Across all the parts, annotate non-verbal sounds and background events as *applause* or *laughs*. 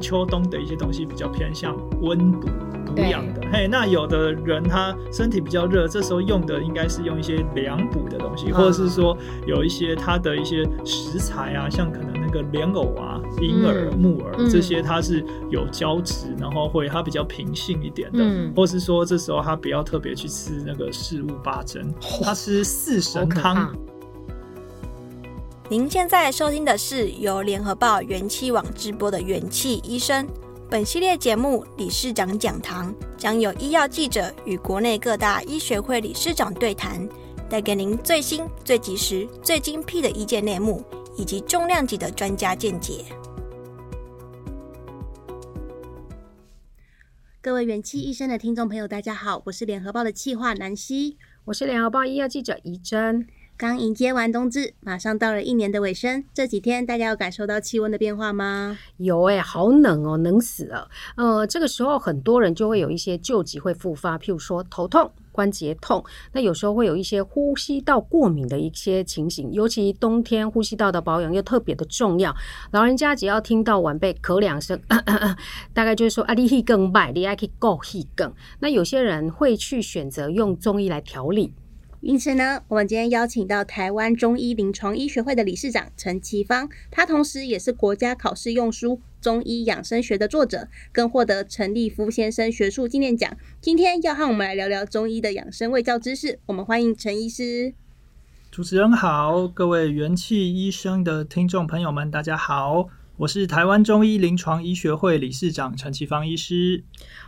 秋冬的一些东西比较偏向温补补养的。嘿，那有的人他身体比较热，这时候用的应该是用一些凉补的东西，或者是说有一些它的一些食材啊，像可能那个莲藕啊、银耳、木耳、嗯、这些，它是有胶质，然后会它比较平性一点的，嗯、或是说这时候他不要特别去吃那个四物八珍，他吃四神汤。您现在收听的是由联合报元气网直播的元气医生。本系列节目理事长讲堂将有医药记者与国内各大医学会理事长对谈，带给您最新、最及时、最精辟的医界内幕，以及重量级的专家见解。各位元气医生的听众朋友，大家好，我是联合报的企划南希，我是联合报医药记者怡珍。刚迎接完冬至，马上到了一年的尾声。这几天大家有感受到气温的变化吗？有诶、欸，好冷哦，冷死了。呃，这个时候很多人就会有一些旧疾会复发，譬如说头痛、关节痛，那有时候会有一些呼吸道过敏的一些情形。尤其冬天呼吸道的保养又特别的重要。老人家只要听到晚辈咳两声，*clears throat* 大概就是说啊，你气更败，你爱去够气更。那有些人会去选择用中医来调理。因此呢，我们今天邀请到台湾中医临床医学会的理事长陈其芳，他同时也是国家考试用书《中医养生学》的作者，更获得陈立夫先生学术纪念奖。今天要和我们来聊聊中医的养生卫教知识，我们欢迎陈医师。主持人好，各位元气医生的听众朋友们，大家好。我是台湾中医临床医学会理事长陈奇芳医师。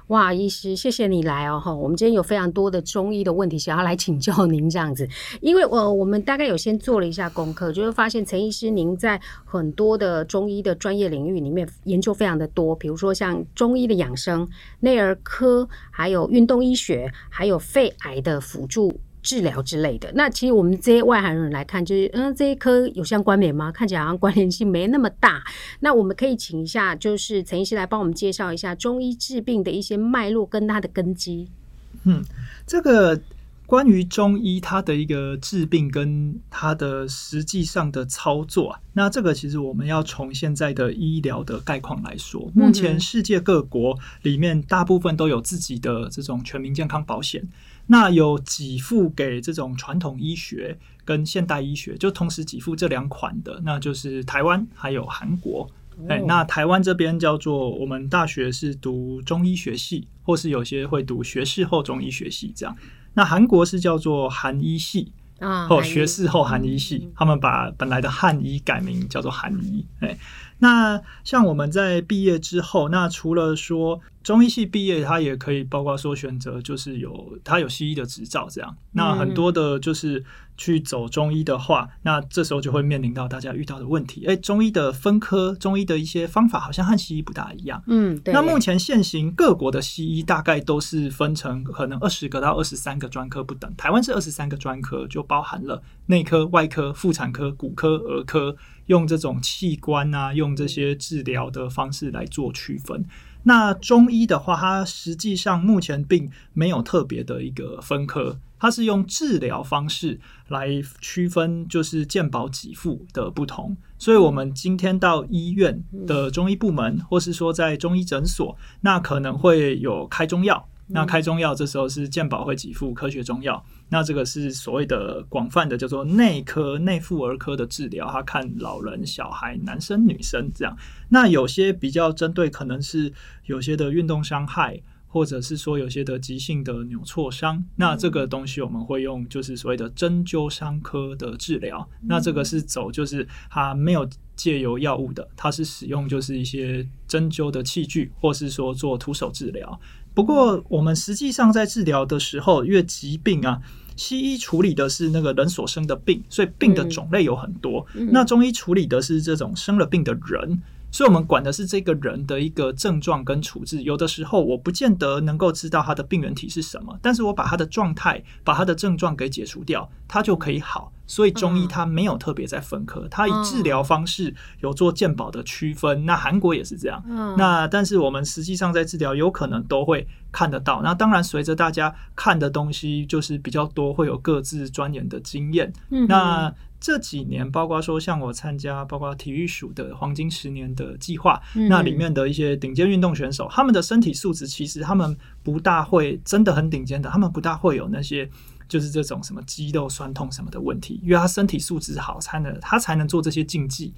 哇，医师，谢谢你来哦！哈，我们今天有非常多的中医的问题想要来请教您这样子，因为我我们大概有先做了一下功课，就会发现陈医师您在很多的中医的专业领域里面研究非常的多，比如说像中医的养生、内儿科，还有运动医学，还有肺癌的辅助。治疗之类的，那其实我们这些外行人来看，就是嗯，这一科有相关联吗？*laughs* 看起来好像关联性没那么大。那我们可以请一下，就是陈医师来帮我们介绍一下中医治病的一些脉络跟它的根基。嗯，这个关于中医它的一个治病跟它的实际上的操作啊，那这个其实我们要从现在的医疗的概况来说，目前世界各国里面大部分都有自己的这种全民健康保险。那有给付给这种传统医学跟现代医学，就同时给付这两款的，那就是台湾还有韩国。哎、那台湾这边叫做我们大学是读中医学系，或是有些会读学士后中医学系这样。那韩国是叫做韩医系啊，或学士后韩医系，他们把本来的汉医改名叫做韩医。哎、欸，那像我们在毕业之后，那除了说。中医系毕业，他也可以包括说选择，就是有他有西医的执照这样。那很多的，就是去走中医的话，那这时候就会面临到大家遇到的问题。哎、欸，中医的分科，中医的一些方法好像和西医不大一样。嗯，对。那目前现行各国的西医大概都是分成可能二十个到二十三个专科不等。台湾是二十三个专科，就包含了内科、外科、妇产科、骨科、儿科，用这种器官啊，用这些治疗的方式来做区分。那中医的话，它实际上目前并没有特别的一个分科，它是用治疗方式来区分，就是健保给付的不同。所以，我们今天到医院的中医部门，或是说在中医诊所，那可能会有开中药。那开中药这时候是健保会给付科学中药，那这个是所谓的广泛的叫做内科、内妇儿科的治疗，他看老人、小孩、男生、女生这样。那有些比较针对，可能是有些的运动伤害，或者是说有些的急性的扭挫伤，那这个东西我们会用就是所谓的针灸伤科的治疗。那这个是走就是它没有借由药物的，它是使用就是一些针灸的器具，或是说做徒手治疗。不过，我们实际上在治疗的时候，因为疾病啊，西医处理的是那个人所生的病，所以病的种类有很多。那中医处理的是这种生了病的人。所以，我们管的是这个人的一个症状跟处置。有的时候，我不见得能够知道他的病原体是什么，但是我把他的状态、把他的症状给解除掉，他就可以好。所以，中医它没有特别在分科，它以治疗方式有做健保的区分。那韩国也是这样。那但是我们实际上在治疗，有可能都会看得到。那当然，随着大家看的东西就是比较多，会有各自钻研的经验。那这几年，包括说像我参加，包括体育署的黄金十年的计划，嗯、那里面的一些顶尖运动选手，他们的身体素质其实他们不大会真的很顶尖的，他们不大会有那些就是这种什么肌肉酸痛什么的问题，因为他身体素质好，才能他才能做这些竞技。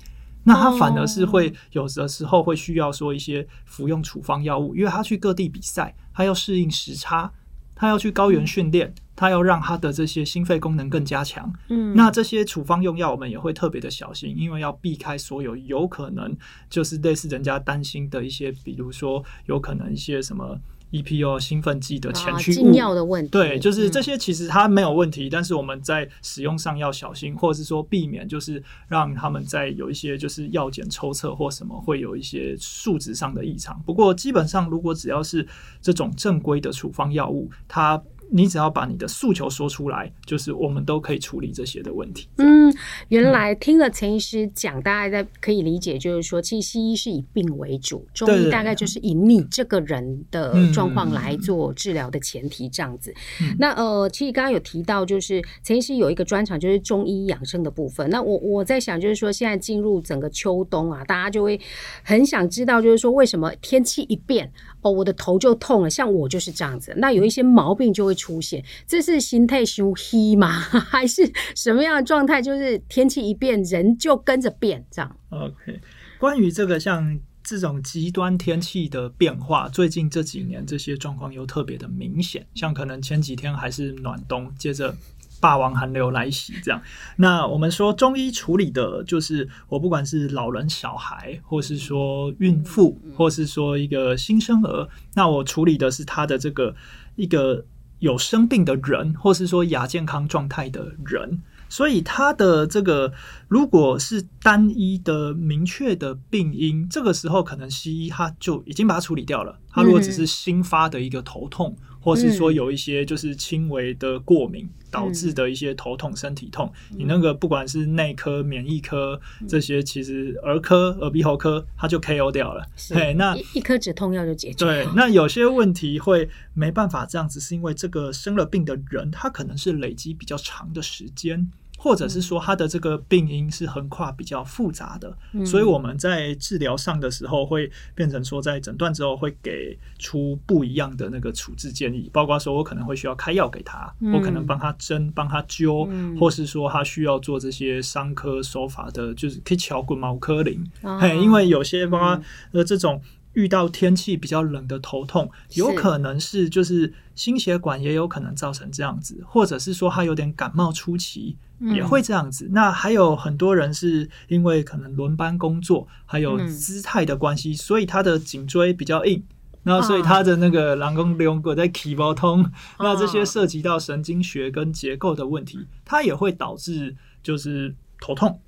那他反而是会有的时候会需要说一些服用处方药物，因为他去各地比赛，他要适应时差，他要去高原训练，他要让他的这些心肺功能更加强。嗯，那这些处方用药我们也会特别的小心，因为要避开所有有可能就是类似人家担心的一些，比如说有可能一些什么。EPO 兴奋剂的前驱物，药的问题，对，就是这些其实它没有问题，嗯，但是我们在使用上要小心，或者是说避免，就是让他们在有一些就是药检抽测或什么会有一些数值上的异常。不过基本上，如果只要是这种正规的处方药物，它你只要把你的诉求说出来，就是我们都可以处理这些的问题。嗯，原来听了陈医师讲，大家在可以理解，就是说，其实西医是以病为主，中医大概就是以你这个人的状况来做治疗的前提这样子。嗯、那呃，其实刚刚有提到，就是陈医师有一个专长，就是中医养生的部分。那我我在想，就是说，现在进入整个秋冬啊，大家就会很想知道，就是说，为什么天气一变，哦，我的头就痛了？像我就是这样子，那有一些毛病就会。出现，这是心态修黑吗？*laughs* 还是什么样的状态？就是天气一变，人就跟着变，这样。OK，关于这个像这种极端天气的变化，最近这几年这些状况又特别的明显。像可能前几天还是暖冬，接着霸王寒流来袭，这样。那我们说中医处理的就是，我不管是老人、小孩，或是说孕妇，或是说一个新生儿，那我处理的是他的这个一个。有生病的人，或是说亚健康状态的人，所以他的这个如果是单一的明确的病因，这个时候可能西医他就已经把它处理掉了。他如果只是新发的一个头痛，或是说有一些就是轻微的过敏导致的一些头痛、身体痛，你那个不管是内科、免疫科这些，其实儿科、耳鼻喉科，它就 KO 掉了。对，那一颗止痛药就解决。对，那有些问题会没办法这样子，是因为这个生了病的人，他可能是累积比较长的时间。或者是说他的这个病因是横跨比较复杂的，嗯、所以我们在治疗上的时候会变成说，在诊断之后会给出不一样的那个处置建议，包括说我可能会需要开药给他，嗯、我可能帮他针、帮他灸，嗯、或是说他需要做这些伤科手法的，就是可以敲滚毛科林，嘿，因为有些包括呃这种。遇到天气比较冷的头痛，有可能是就是心血管也有可能造成这样子，或者是说他有点感冒初期也会这样子。嗯、那还有很多人是因为可能轮班工作，还有姿态的关系，嗯、所以他的颈椎比较硬，那所以他的那个人工流过在起包通，哦、那这些涉及到神经学跟结构的问题，它也会导致就是头痛。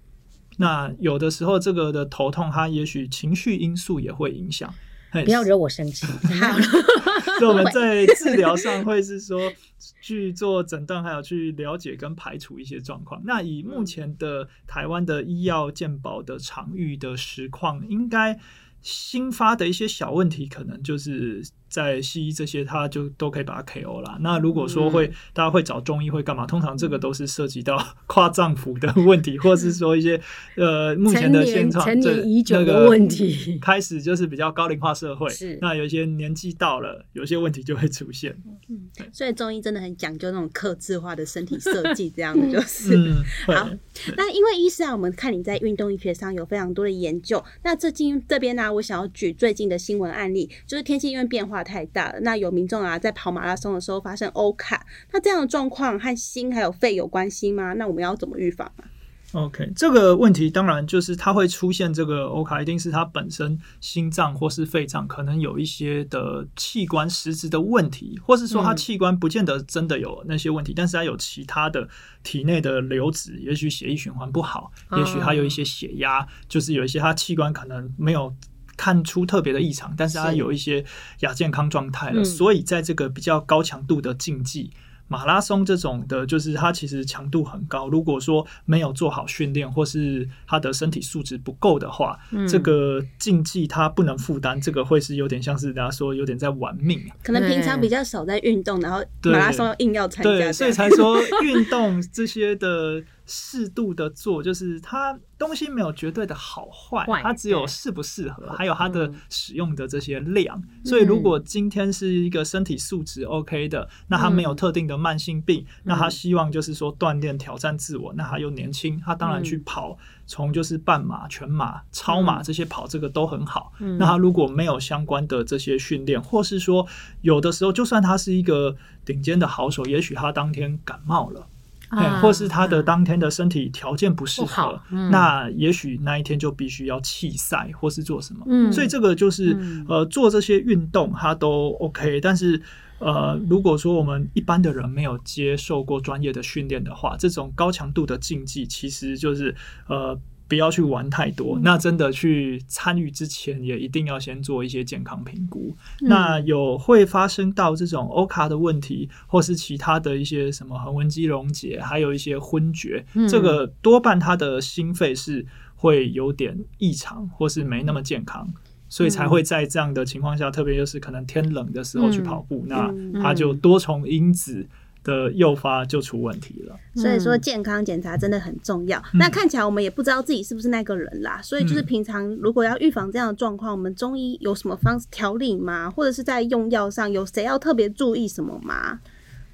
那有的时候，这个的头痛，它也许情绪因素也会影响。不要惹我生气。*laughs* 所以 *laughs* 我们在治疗上会是说去做诊断，还有去了解跟排除一些状况。那以目前的台湾的医药健保的场域的实况，应该新发的一些小问题，可能就是。在西医这些，他就都可以把它 KO 了。那如果说会，大家会找中医会干嘛？通常这个都是涉及到跨脏腑的问题，或是说一些 *laughs* 呃目前的现状，成年已久的问题。开始就是比较高龄化社会，是那有一些年纪到了，有些问题就会出现。嗯，所以中医真的很讲究那种克制化的身体设计，这样的 *laughs* 就是。嗯、好，那因为医师啊，我们看你在运动医学上有非常多的研究。那最近这边呢、啊，我想要举最近的新闻案例，就是天气因为变化。太大了，那有民众啊在跑马拉松的时候发生欧卡，那这样的状况和心还有肺有关系吗？那我们要怎么预防啊？OK，这个问题当然就是它会出现这个欧卡，一定是它本身心脏或是肺脏可能有一些的器官实质的问题，或是说它器官不见得真的有那些问题，嗯、但是它有其他的体内的流质，也许血液循环不好，也许它有一些血压，嗯、就是有一些它器官可能没有。看出特别的异常，但是他有一些亚健康状态了，所以在这个比较高强度的竞技。马拉松这种的，就是它其实强度很高。如果说没有做好训练，或是他的身体素质不够的话，嗯、这个竞技他不能负担，这个会是有点像是大家说有点在玩命。可能平常比较少在运动，然后马拉松要硬要参加，对，所以才说运动这些的适度的做，就是它东西没有绝对的好坏，它只有适不适合，还有它的使用的这些量。所以如果今天是一个身体素质 OK 的，那他没有特定的慢性病，那他希望就是说锻炼挑战自我，那他又年轻，他当然去跑，从就是半马、全马、超马这些跑这个都很好。那他如果没有相关的这些训练，或是说有的时候就算他是一个顶尖的好手，也许他当天感冒了。哎，或是他的当天的身体条件不适合，嗯、那也许那一天就必须要弃赛，或是做什么。嗯、所以这个就是、嗯、呃，做这些运动它都 OK，但是呃，如果说我们一般的人没有接受过专业的训练的话，这种高强度的竞技其实就是呃。不要去玩太多，那真的去参与之前也一定要先做一些健康评估。嗯、那有会发生到这种 OHCA 的问题，或是其他的一些什么横纹肌溶解，还有一些昏厥，嗯、这个多半他的心肺是会有点异常，或是没那么健康，嗯、所以才会在这样的情况下，特别就是可能天冷的时候去跑步，嗯、那他就多重因子。的诱发就出问题了，所以说健康检查真的很重要。嗯、那看起来我们也不知道自己是不是那个人啦，所以就是平常如果要预防这样的状况，我们中医有什么方式调理吗？或者是在用药上有谁要特别注意什么吗？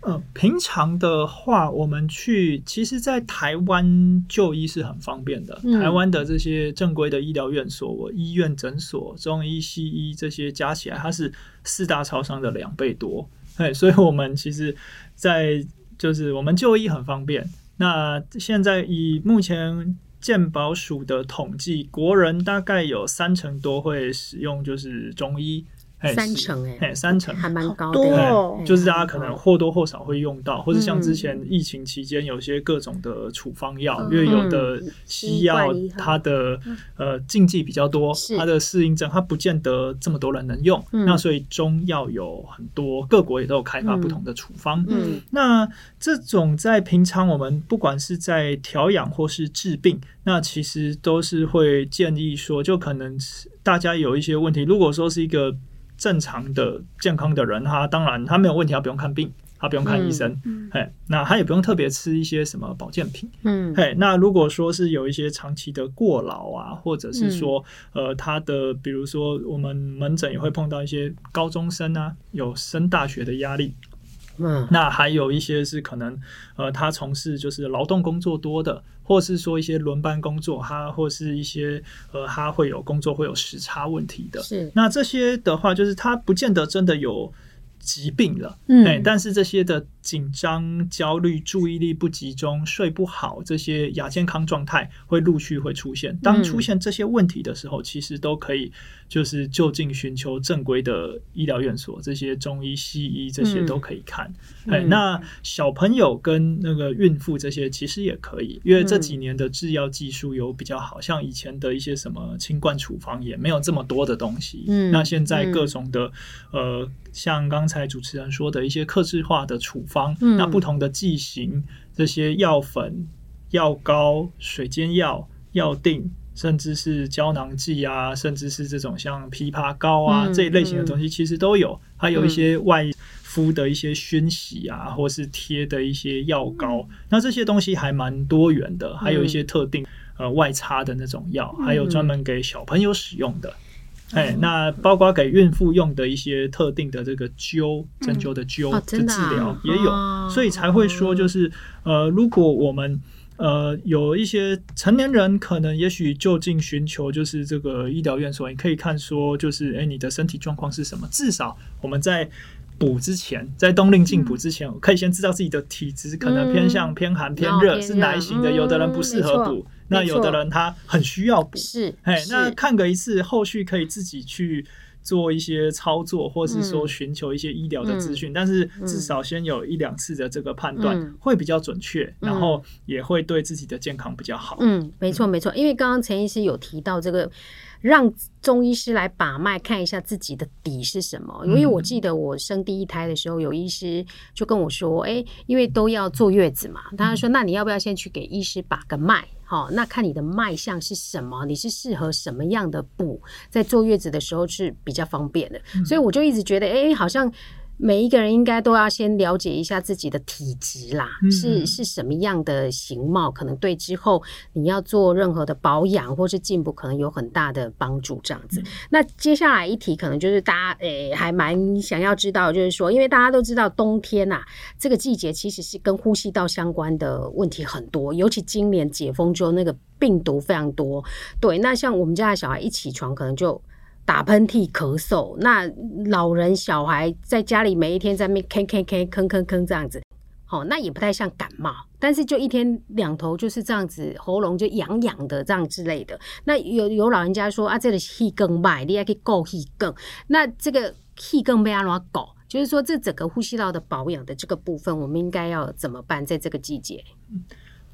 呃，平常的话，我们去其实，在台湾就医是很方便的。嗯、台湾的这些正规的医疗院所、医院、诊所、中医、西医这些加起来，它是四大超商的两倍多。对，所以我们其实，在就是我们就医很方便。那现在以目前健保署的统计，国人大概有三成多会使用就是中医。三成哎、欸，三成。还蛮高的，多哦，就是大家可能或多或少会用到，或者像之前疫情期间有些各种的处方药，因为有的西药它的呃禁忌比较多，它的适应症它不见得这么多人能用，那所以中药有很多，各国也都有开发不同的处方。嗯，那这种在平常我们不管是在调养或是治病，那其实都是会建议说，就可能大家有一些问题，如果说是一个。正常的健康的人，他当然他没有问题，他不用看病，他不用看医生，嗯，嘿，那他也不用特别吃一些什么保健品，嗯，嘿，那如果说是有一些长期的过劳啊，或者是说，呃，他的比如说我们门诊也会碰到一些高中生啊，有升大学的压力。嗯，那还有一些是可能，呃，他从事就是劳动工作多的，或是说一些轮班工作，他或是一些呃，他会有工作会有时差问题的。是，那这些的话，就是他不见得真的有疾病了，嗯，但是这些的。紧张、焦虑、注意力不集中、睡不好，这些亚健康状态会陆续会出现。当出现这些问题的时候，嗯、其实都可以就是就近寻求正规的医疗院所，这些中医、西医这些都可以看。哎、嗯，那小朋友跟那个孕妇这些其实也可以，因为这几年的制药技术有比较好，像以前的一些什么清冠处方也没有这么多的东西。嗯，那现在各种的呃，像刚才主持人说的一些克制化的处方。方，那不同的剂型，这些药粉、药膏、水煎药、药定，甚至是胶囊剂啊，甚至是这种像枇杷膏啊、嗯、这一类型的东西，其实都有。还有一些外敷的一些熏洗啊，或是贴的一些药膏，那这些东西还蛮多元的。还有一些特定呃外擦的那种药，还有专门给小朋友使用的。哎，那包括给孕妇用的一些特定的这个灸针灸的灸的治疗也有，所以才会说就是呃，如果我们呃有一些成年人，可能也许就近寻求就是这个医疗院所，你可以看说就是哎，你的身体状况是什么？至少我们在补之前，在冬令进补之前，可以先知道自己的体质可能偏向偏寒偏热，是哪一型的？有的人不适合补。那有的人他很需要补，是，哎，那看个一次，后续可以自己去做一些操作，或是说寻求一些医疗的资讯，但是至少先有一两次的这个判断会比较准确，然后也会对自己的健康比较好。嗯，没错没错，因为刚刚陈医师有提到这个。让中医师来把脉，看一下自己的底是什么。因为我记得我生第一胎的时候，有医师就跟我说：“哎，因为都要坐月子嘛，他说那你要不要先去给医师把个脉？好，那看你的脉象是什么，你是适合什么样的补，在坐月子的时候是比较方便的。所以我就一直觉得，哎，好像。”每一个人应该都要先了解一下自己的体质啦，嗯、是是什么样的形貌，可能对之后你要做任何的保养或是进步，可能有很大的帮助。这样子，嗯、那接下来一题可能就是大家诶、欸、还蛮想要知道，就是说，因为大家都知道冬天呐、啊，这个季节其实是跟呼吸道相关的问题很多，尤其今年解封之后，那个病毒非常多。对，那像我们家的小孩一起床，可能就。打喷嚏、咳嗽，那老人、小孩在家里每一天在那边咳咳咳、吭吭吭这样子，好，那也不太像感冒，但是就一天两头就是这样子，喉咙就痒痒的这样之类的。那有有老人家说啊，这个气更慢，你还可以够气更。那这个气更被阿拉搞，就是说这整个呼吸道的保养的这个部分，我们应该要怎么办？在这个季节？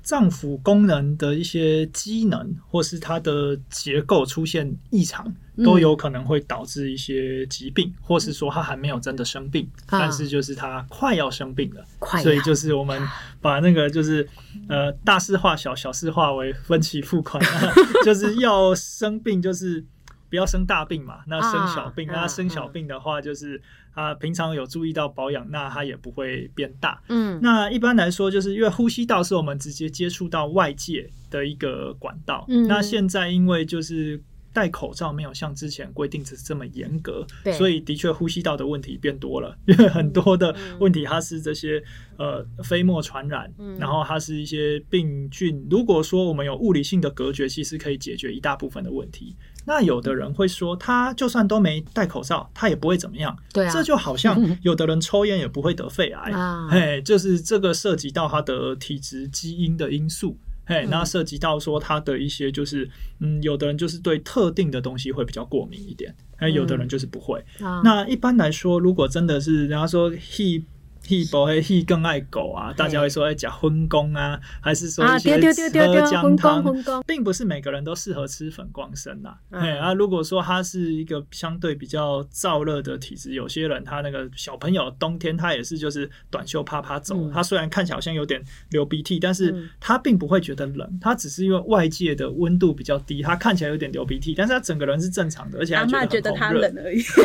脏腑功能的一些机能，或是它的结构出现异常，都有可能会导致一些疾病，嗯、或是说他还没有真的生病，嗯、但是就是他快要生病了。所以就是我们把那个就是 *laughs* 呃大事化小，小事化为分期付款，*laughs* 就是要生病就是不要生大病嘛，那生小病，那、啊、生小病的话就是。啊，平常有注意到保养，那它也不会变大。嗯，那一般来说，就是因为呼吸道是我们直接接触到外界的一个管道。嗯，那现在因为就是戴口罩没有像之前规定是这么严格，对所以的确呼吸道的问题变多了。*laughs* 因为很多的问题，它是这些呃飞沫传染，嗯、然后它是一些病菌。如果说我们有物理性的隔绝，其实可以解决一大部分的问题。那有的人会说，他就算都没戴口罩，他也不会怎么样。对啊，这就好像有的人抽烟也不会得肺癌。啊，嘿，就是这个涉及到他的体质基因的因素。嘿，那涉及到说他的一些就是，嗯，有的人就是对特定的东西会比较过敏一点，哎，有的人就是不会。那一般来说，如果真的是人家说 he。He 不会 he 更爱狗啊，大家会说哎假荤公啊，还是说一些喝姜汤，并不是每个人都适合吃粉光参呐。哎啊，如果说他是一个相对比较燥热的体质，有些人他那个小朋友冬天他也是就是短袖趴趴走，他虽然看起来好像有点流鼻涕，但是他并不会觉得冷，他只是因为外界的温度比较低，他看起来有点流鼻涕，但是他整个人是正常的，而且他觉得他冷而已。*laughs*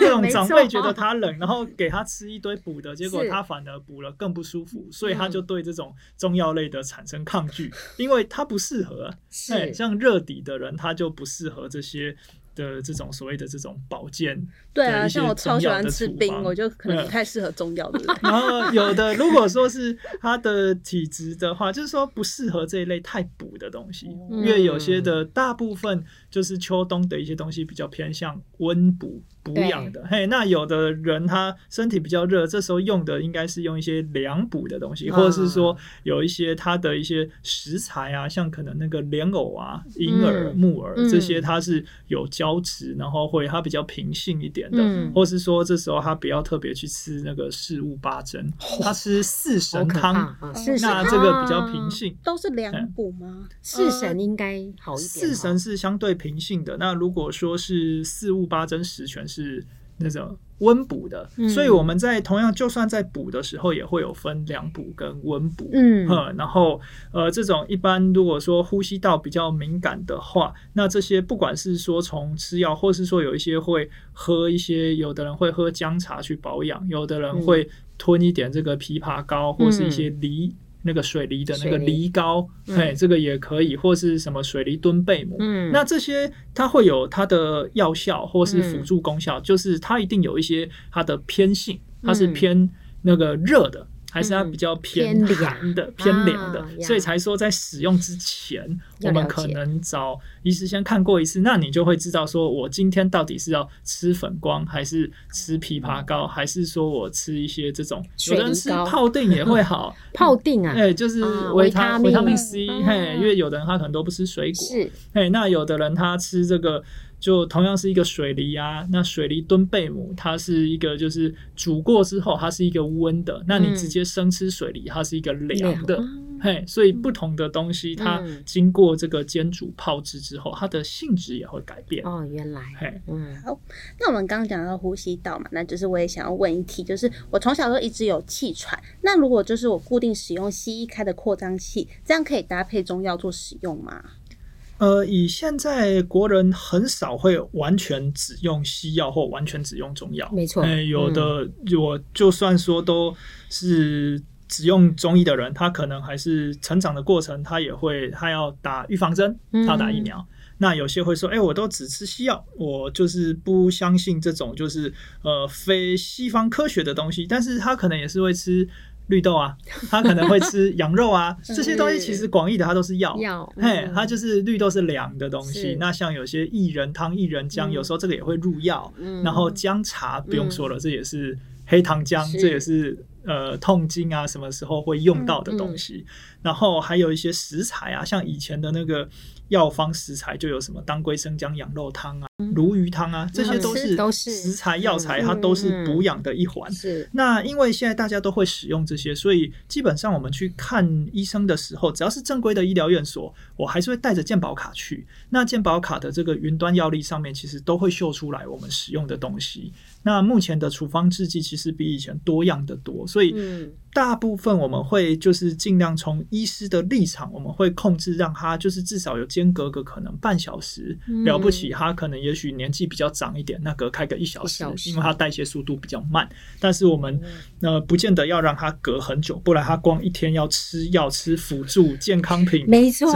对，那种长辈觉得他冷，然后给他吃一堆补的。结果他反而补了更不舒服，所以他就对这种中药类的产生抗拒，嗯、因为他不适合。是像热底的人，他就不适合这些。的这种所谓的这种保健，对啊，像我超喜欢吃冰，我就可能不太适合中药的人。然后有的如果说是他的体质的话，就是说不适合这一类太补的东西，因为有些的大部分就是秋冬的一些东西比较偏向温补补养的。嘿，那有的人他身体比较热，这时候用的应该是用一些凉补的东西，或者是说有一些他的一些食材啊，像可能那个莲藕啊、银耳、木耳这些，它是有胶。质，然后会它比较平性一点的，嗯、或是说这时候他不要特别去吃那个四物八珍，他吃四神汤，那这个比较平性，都是凉补吗？四神应该好一点。四神是相对平性的，那如果说是四物八珍十全是那种。温补的，所以我们在同样就算在补的时候，也会有分凉补跟温补。嗯，然后呃，这种一般如果说呼吸道比较敏感的话，那这些不管是说从吃药，或是说有一些会喝一些，有的人会喝姜茶去保养，有的人会吞一点这个枇杷膏，或是一些梨。那个水梨的那个梨。膏，哎，这个也可以，或是什么水梨敦贝母，嗯，那这些它会有它的药效或是辅助功效，就是它一定有一些它的偏性，它是偏那个热的。还是它比较偏寒的、偏凉的，所以才说在使用之前，我们可能找医师先看过一次，那你就会知道说，我今天到底是要吃粉光，还是吃枇杷膏，还是说我吃一些这种，有的人吃泡定也会好，*laughs* 泡定啊，哎，就是维他维他命 C，嘿，因为有的人他可能都不吃水果，是，嘿，那有的人他吃这个。就同样是一个水梨啊，那水梨蹲贝母，它是一个就是煮过之后，它是一个温的。那你直接生吃水梨，它是一个凉的。嗯、嘿，所以不同的东西，它经过这个煎煮泡制之后，它的性质也会改变。哦，原来。嘿，嗯，好。那我们刚刚讲到呼吸道嘛，那就是我也想要问一题，就是我从小都一直有气喘，那如果就是我固定使用西医开的扩张器，这样可以搭配中药做使用吗？呃，以现在国人很少会完全只用西药或完全只用中药，没错。欸、有的我就算说都是只用中医的人，他可能还是成长的过程，他也会他要打预防针，他要打疫苗。嗯、那有些会说，哎、欸，我都只吃西药，我就是不相信这种就是呃非西方科学的东西，但是他可能也是会吃。绿豆啊，*laughs* 他可能会吃羊肉啊，这些东西其实广义的它都是药，药，嘿，它就是绿豆是凉的东西。那像有些薏仁汤、薏仁浆，有时候这个也会入药。然后姜茶不用说了，这也是黑糖姜，这也是呃痛经啊什么时候会用到的东西。然后还有一些食材啊，像以前的那个。药方食材就有什么当归生姜羊肉汤啊、鲈鱼汤啊，这些都是食材药材，它都是补养的一环。是那因为现在大家都会使用这些，所以基本上我们去看医生的时候，只要是正规的医疗院所，我还是会带着健保卡去。那健保卡的这个云端药历上面，其实都会秀出来我们使用的东西。那目前的处方制剂其实比以前多样的多，所以大部分我们会就是尽量从医师的立场，我们会控制让他就是至少有间隔个可能半小时，了不起他可能也许年纪比较长一点，那隔开个一小时，因为它代谢速度比较慢。但是我们呃不见得要让它隔很久，不然它光一天要吃药吃辅助健康品，没错，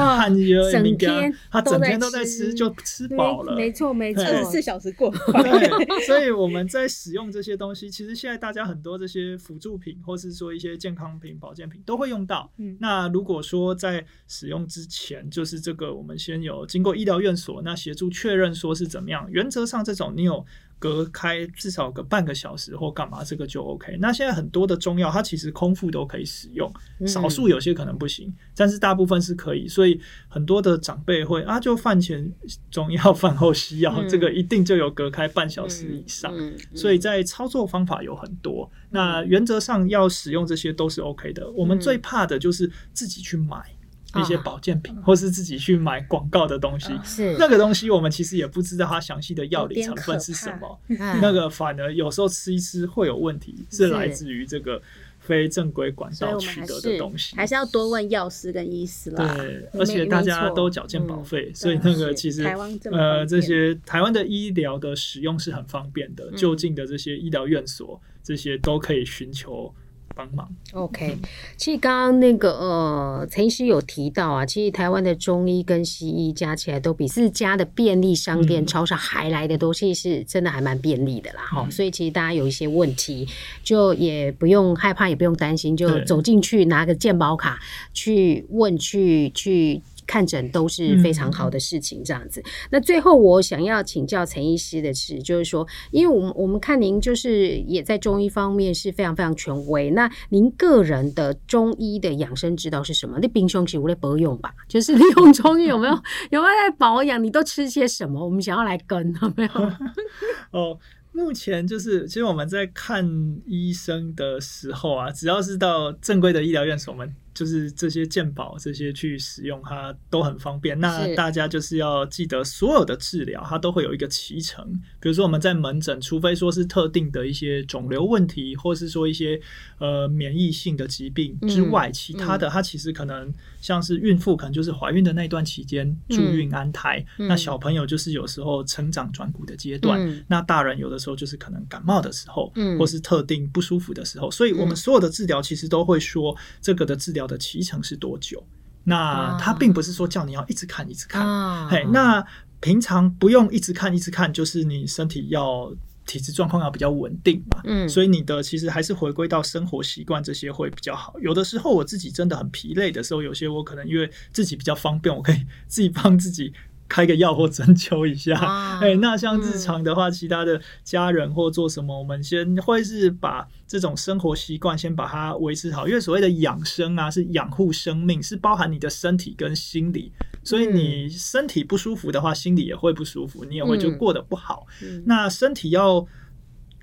整天他整天都在吃就吃饱了，没错没错，二十四小时过。对，所以我们在使用这些东西，其实现在大家很多这些辅助品，或是说一些。健康品、保健品都会用到。嗯，那如果说在使用之前，就是这个，我们先有经过医疗院所，那协助确认说是怎么样。原则上，这种你有。隔开至少个半个小时或干嘛，这个就 OK。那现在很多的中药，它其实空腹都可以使用，少数有些可能不行，嗯、但是大部分是可以。所以很多的长辈会啊，就饭前中药，饭后西药，嗯、这个一定就有隔开半小时以上。所以在操作方法有很多。那原则上要使用这些都是 OK 的。我们最怕的就是自己去买。一些保健品，或是自己去买广告的东西，是那个东西，我们其实也不知道它详细的药理成分是什么。那个反而有时候吃一吃会有问题，是来自于这个非正规管道取得的东西。还是要多问药师跟医师啦。对，而且大家都缴健保费，所以那个其实呃，这些台湾的医疗的使用是很方便的，就近的这些医疗院所，这些都可以寻求。帮忙。OK，其实刚刚那个呃，陈医师有提到啊，其实台湾的中医跟西医加起来都比自家的便利商店、超市还来的多，其实是真的还蛮便利的啦。哈、嗯，所以其实大家有一些问题，就也不用害怕，也不用担心，就走进去拿个健保卡去问去去。看诊都是非常好的事情，这样子。嗯、那最后我想要请教陈医师的是，就是说，因为我们我们看您就是也在中医方面是非常非常权威。那您个人的中医的养生之道是什么？那平常是无在保养吧？就是利用中医有没有 *laughs* 有没有在保养？你都吃些什么？我们想要来跟有没有？*laughs* 哦，目前就是其实我们在看医生的时候啊，只要是到正规的医疗院所，我们。就是这些健保这些去使用它都很方便。那大家就是要记得，所有的治疗它都会有一个期程。比如说我们在门诊，除非说是特定的一些肿瘤问题，或是说一些呃免疫性的疾病之外，其他的它其实可能像是孕妇，可能就是怀孕的那段期间助孕安胎。那小朋友就是有时候成长转骨的阶段。那大人有的时候就是可能感冒的时候，或是特定不舒服的时候。所以我们所有的治疗其实都会说这个的治疗的期程是多久？那他并不是说叫你要一直看一直看，啊、嘿，那平常不用一直看一直看，就是你身体要体质状况要比较稳定嘛，嗯，所以你的其实还是回归到生活习惯这些会比较好。有的时候我自己真的很疲累的时候，有些我可能因为自己比较方便，我可以自己帮自己。开个药或针灸一下，*laughs* 哎、欸，那像日常的话，嗯、其他的家人或做什么，我们先会是把这种生活习惯先把它维持好，因为所谓的养生啊，是养护生命，是包含你的身体跟心理，所以你身体不舒服的话，心里也会不舒服，你也会就过得不好。嗯、那身体要。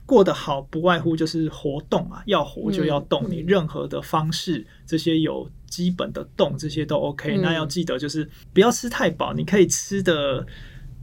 过得好，不外乎就是活动啊，要活就要动。你任何的方式，这些有基本的动，这些都 OK。那要记得就是不要吃太饱，你可以吃的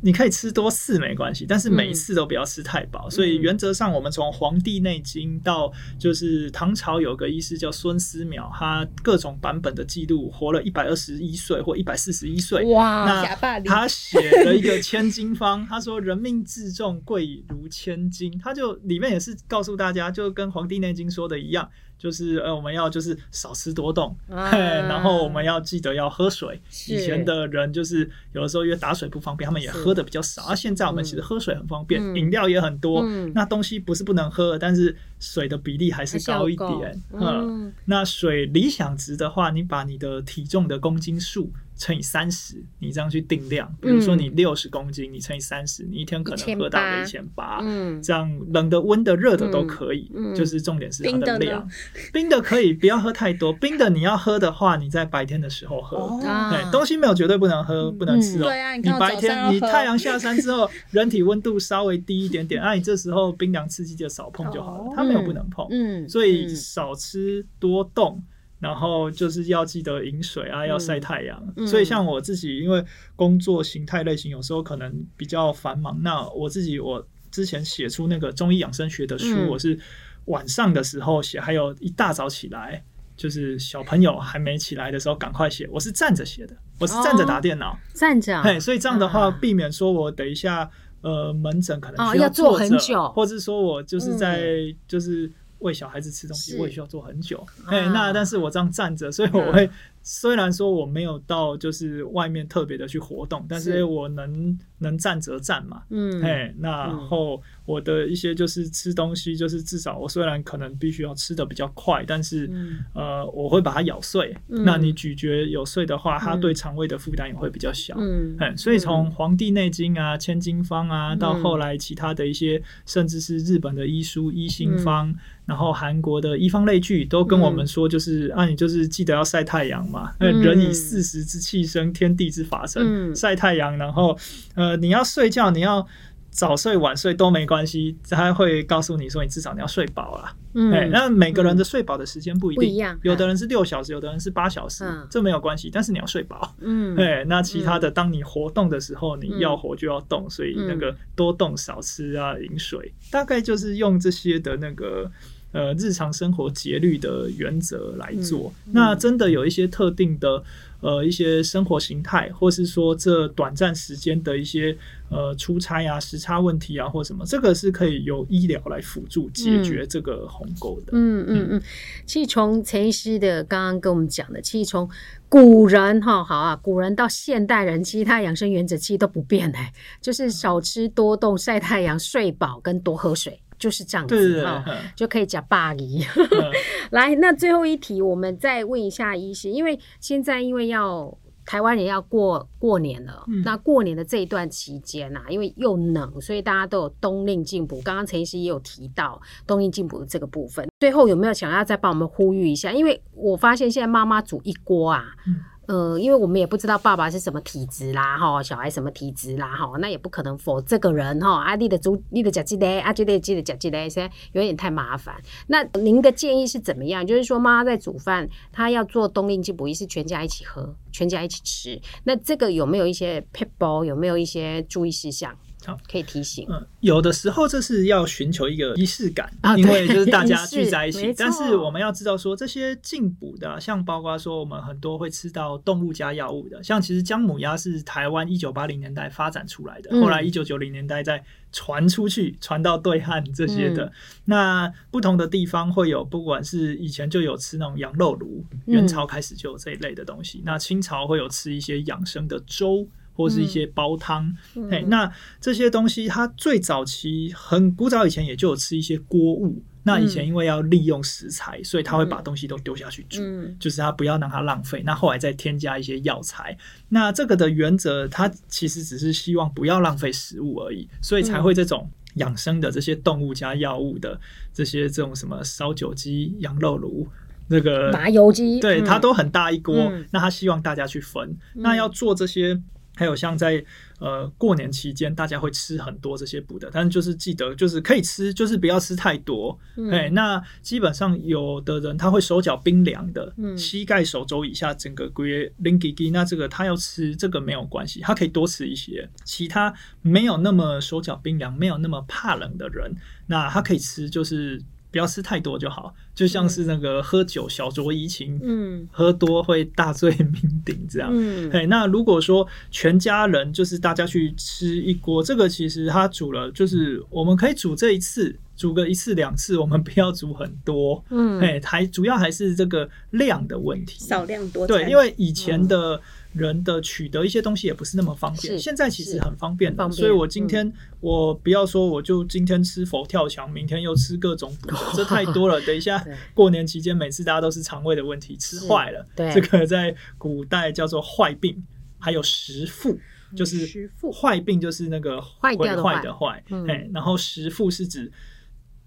你可以吃多次没关系，但是每一次都不要吃太饱。嗯、所以原则上，我们从《黄帝内经》到就是唐朝有个医师叫孙思邈，他各种版本的记录活了一百二十一岁或一百四十一岁。哇！那他写了一个千金方，他说人命至重贵如千金，他就里面也是告诉大家，就跟《黄帝内经》说的一样。就是呃，我们要就是少吃多动，啊、*laughs* 然后我们要记得要喝水。以前的人就是有的时候因为打水不方便，他们也喝的比较少。而、啊、现在我们其实喝水很方便，嗯、饮料也很多。嗯、那东西不是不能喝，但是水的比例还是高一点。嗯，那水理想值的话，你把你的体重的公斤数。乘以三十，你这样去定量。比如说你六十公斤，嗯、你乘以三十，你一天可能喝到了一千八。嗯，这样冷的、温的、热的都可以。嗯，就是重点是它的量。冰的，可以不要喝太多。冰的你要喝的话，你在白天的时候喝。哦、对，东西没有绝对不能喝，不能吃哦。对啊，你白天你太阳下山之后，人体温度稍微低一点点，那、*laughs* 啊、你这时候冰凉刺激就少碰就好了。它没有不能碰。嗯，所以少吃多动。然后就是要记得饮水啊，要晒太阳。嗯、所以像我自己，因为工作形态类型，有时候可能比较繁忙。那我自己，我之前写出那个中医养生学的书，嗯、我是晚上的时候写，还有一大早起来，就是小朋友还没起来的时候赶快写。我是站着写的，我是站着打电脑，哦、站着。嘿，所以这样的话，避免说我等一下呃门诊可能需要、坐很久，或者说我就是在、嗯、就是。喂小孩子吃东西，我也需要做很久。哎，那但是我这样站着，所以我会。虽然说我没有到就是外面特别的去活动，但是我能能站则站嘛，嗯，哎，然后我的一些就是吃东西，就是至少我虽然可能必须要吃的比较快，但是呃，我会把它咬碎。那你咀嚼有碎的话，它对肠胃的负担也会比较小。嗯，所以从《黄帝内经》啊、《千金方》啊，到后来其他的一些，甚至是日本的医书《医心方》，然后韩国的医方类聚，都跟我们说，就是啊，你就是记得要晒太阳。人以四时之气生，天地之法生。晒、嗯、太阳，然后呃，你要睡觉，你要早睡晚睡都没关系，他会告诉你说，你至少你要睡饱了。嗯，那每个人的睡饱的时间不一定，一样，有的人是六小时，有的人是八小时，嗯、这没有关系，但是你要睡饱。嗯，哎，那其他的，当你活动的时候，你要活就要动，所以那个多动少吃啊，饮水，大概就是用这些的那个。呃，日常生活节律的原则来做，那真的有一些特定的呃一些生活形态，或是说这短暂时间的一些呃出差啊、时差问题啊，或什么，这个是可以由医疗来辅助解决这个鸿沟的。嗯嗯嗯，其实从陈医师的刚刚跟我们讲的，其实从古人哈好啊，古人到现代人，其实他养生原则其实都不变哎，就是少吃多动、晒太阳、睡饱跟多喝水。就是这样子哈，就可以讲霸仪。*laughs* 来，那最后一题，我们再问一下医师，因为现在因为要台湾人要过过年了，嗯、那过年的这一段期间啊，因为又冷，所以大家都有冬令进补。刚刚陈医师也有提到冬令进补的这个部分，最后有没有想要再帮我们呼吁一下？因为我发现现在妈妈煮一锅啊。嗯嗯，因为我们也不知道爸爸是什么体质啦，哈，小孩什么体质啦，哈，那也不可能否这个人哈，啊，你的煮，你的讲记得，啊，记得记得讲记得，现在有点太麻烦。那您的建议是怎么样？就是说，妈妈在煮饭，她要做冬令进补，是全家一起喝，全家一起吃。那这个有没有一些撇步？有没有一些注意事项？好，可以提醒。嗯，有的时候这是要寻求一个仪式感，啊、因为就是大家聚在一起。但是我们要知道说，这些进补的，像包括说我们很多会吃到动物加药物的，像其实姜母鸭是台湾一九八零年代发展出来的，后来一九九零年代再传出去，传到对岸这些的。嗯、那不同的地方会有，不管是以前就有吃那种羊肉炉，元朝开始就有这一类的东西。嗯、那清朝会有吃一些养生的粥。或是一些煲汤，哎嗯、那这些东西它最早期很古早以前也就有吃一些锅物。那以前因为要利用食材，嗯、所以他会把东西都丢下去煮，嗯、就是他不要让它浪费。那后来再添加一些药材，那这个的原则，它其实只是希望不要浪费食物而已，所以才会这种养生的这些动物加药物的这些这种什么烧酒鸡、羊肉炉。那个麻油鸡，对，它都很大一锅，嗯、那他希望大家去分。嗯、那要做这些还有像在呃过年期间，大家会吃很多这些补的，但是就是记得就是可以吃，就是不要吃太多。哎、嗯，那基本上有的人他会手脚冰凉的，嗯、膝盖手肘以下整个龟零几几，那这个他要吃这个没有关系，他可以多吃一些。其他没有那么手脚冰凉、没有那么怕冷的人，那他可以吃就是。不要吃太多就好，就像是那个喝酒小酌怡情，嗯，喝多会大醉酩酊这样。嗯，哎，那如果说全家人就是大家去吃一锅，这个其实他煮了，就是我们可以煮这一次，煮个一次两次，我们不要煮很多。嗯，哎，还主要还是这个量的问题，少量多。对，因为以前的。人的取得一些东西也不是那么方便，现在其实很方便的，所以我今天、嗯、我不要说，我就今天吃佛跳墙，明天又吃各种补，*laughs* 这太多了。等一下过年期间，每次大家都是肠胃的问题，吃坏了，对，这个在古代叫做坏病，还有食腹，就是坏病就是那个坏掉的坏的坏，哎，然后食腹是指。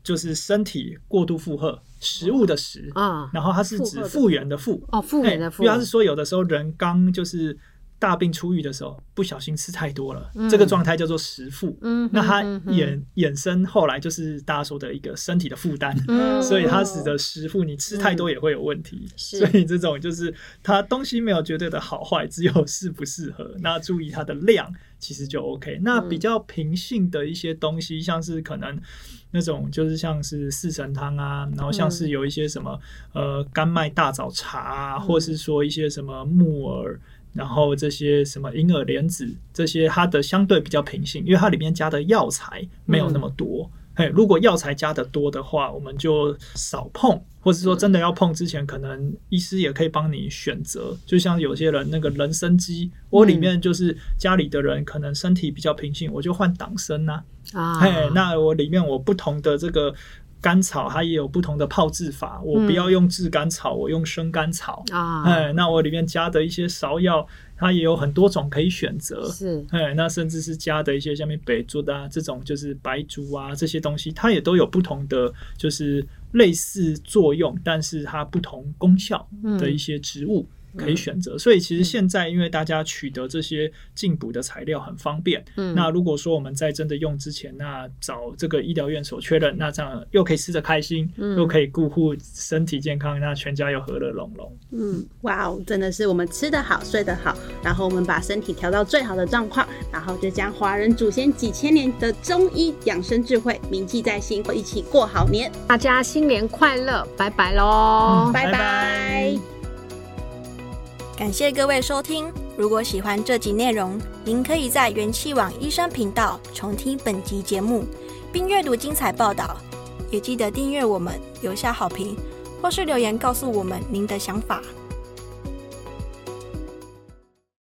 就是身体过度负荷，食物的食啊，哦、然后它是指复原的复哦，复原的复，因为它是说有的时候人刚就是大病初愈的时候，不小心吃太多了，嗯、这个状态叫做食负。嗯，那它衍衍生后来就是大家说的一个身体的负担，嗯、所以它使得食腹，你吃太多也会有问题。嗯、所以这种就是它东西没有绝对的好坏，只有适不适合。那注意它的量，其实就 OK。那比较平性的一些东西，像是可能。那种就是像是四神汤啊，然后像是有一些什么、嗯、呃甘麦大枣茶啊，嗯、或是说一些什么木耳，然后这些什么银耳莲子这些，它的相对比较平性，因为它里面加的药材没有那么多。嗯嘿，如果药材加的多的话，我们就少碰，或是说真的要碰之前，可能医师也可以帮你选择。就像有些人那个人参鸡，我里面就是家里的人可能身体比较平静，我就换党参呐。啊，嘿，那我里面我不同的这个甘草，它也有不同的泡制法，我不要用炙甘草，我用生甘草啊。哎，那我里面加的一些芍药。它也有很多种可以选择，是，哎，那甚至是加的一些下面白术啊，这种就是白术啊这些东西，它也都有不同的就是类似作用，但是它不同功效的一些植物。嗯可以选择，所以其实现在因为大家取得这些进补的材料很方便，嗯，那如果说我们在真的用之前，那找这个医疗院所确认，那这样又可以吃得开心，嗯，又可以顾护身体健康，那全家又和乐融融。嗯，哇哦，真的是我们吃得好，睡得好，然后我们把身体调到最好的状况，然后就将华人祖先几千年的中医养生智慧铭记在心，一起过好年。大家新年快乐，拜拜喽，拜拜。感谢各位收听。如果喜欢这集内容，您可以在元气网医生频道重听本集节目，并阅读精彩报道。也记得订阅我们，留下好评，或是留言告诉我们您的想法。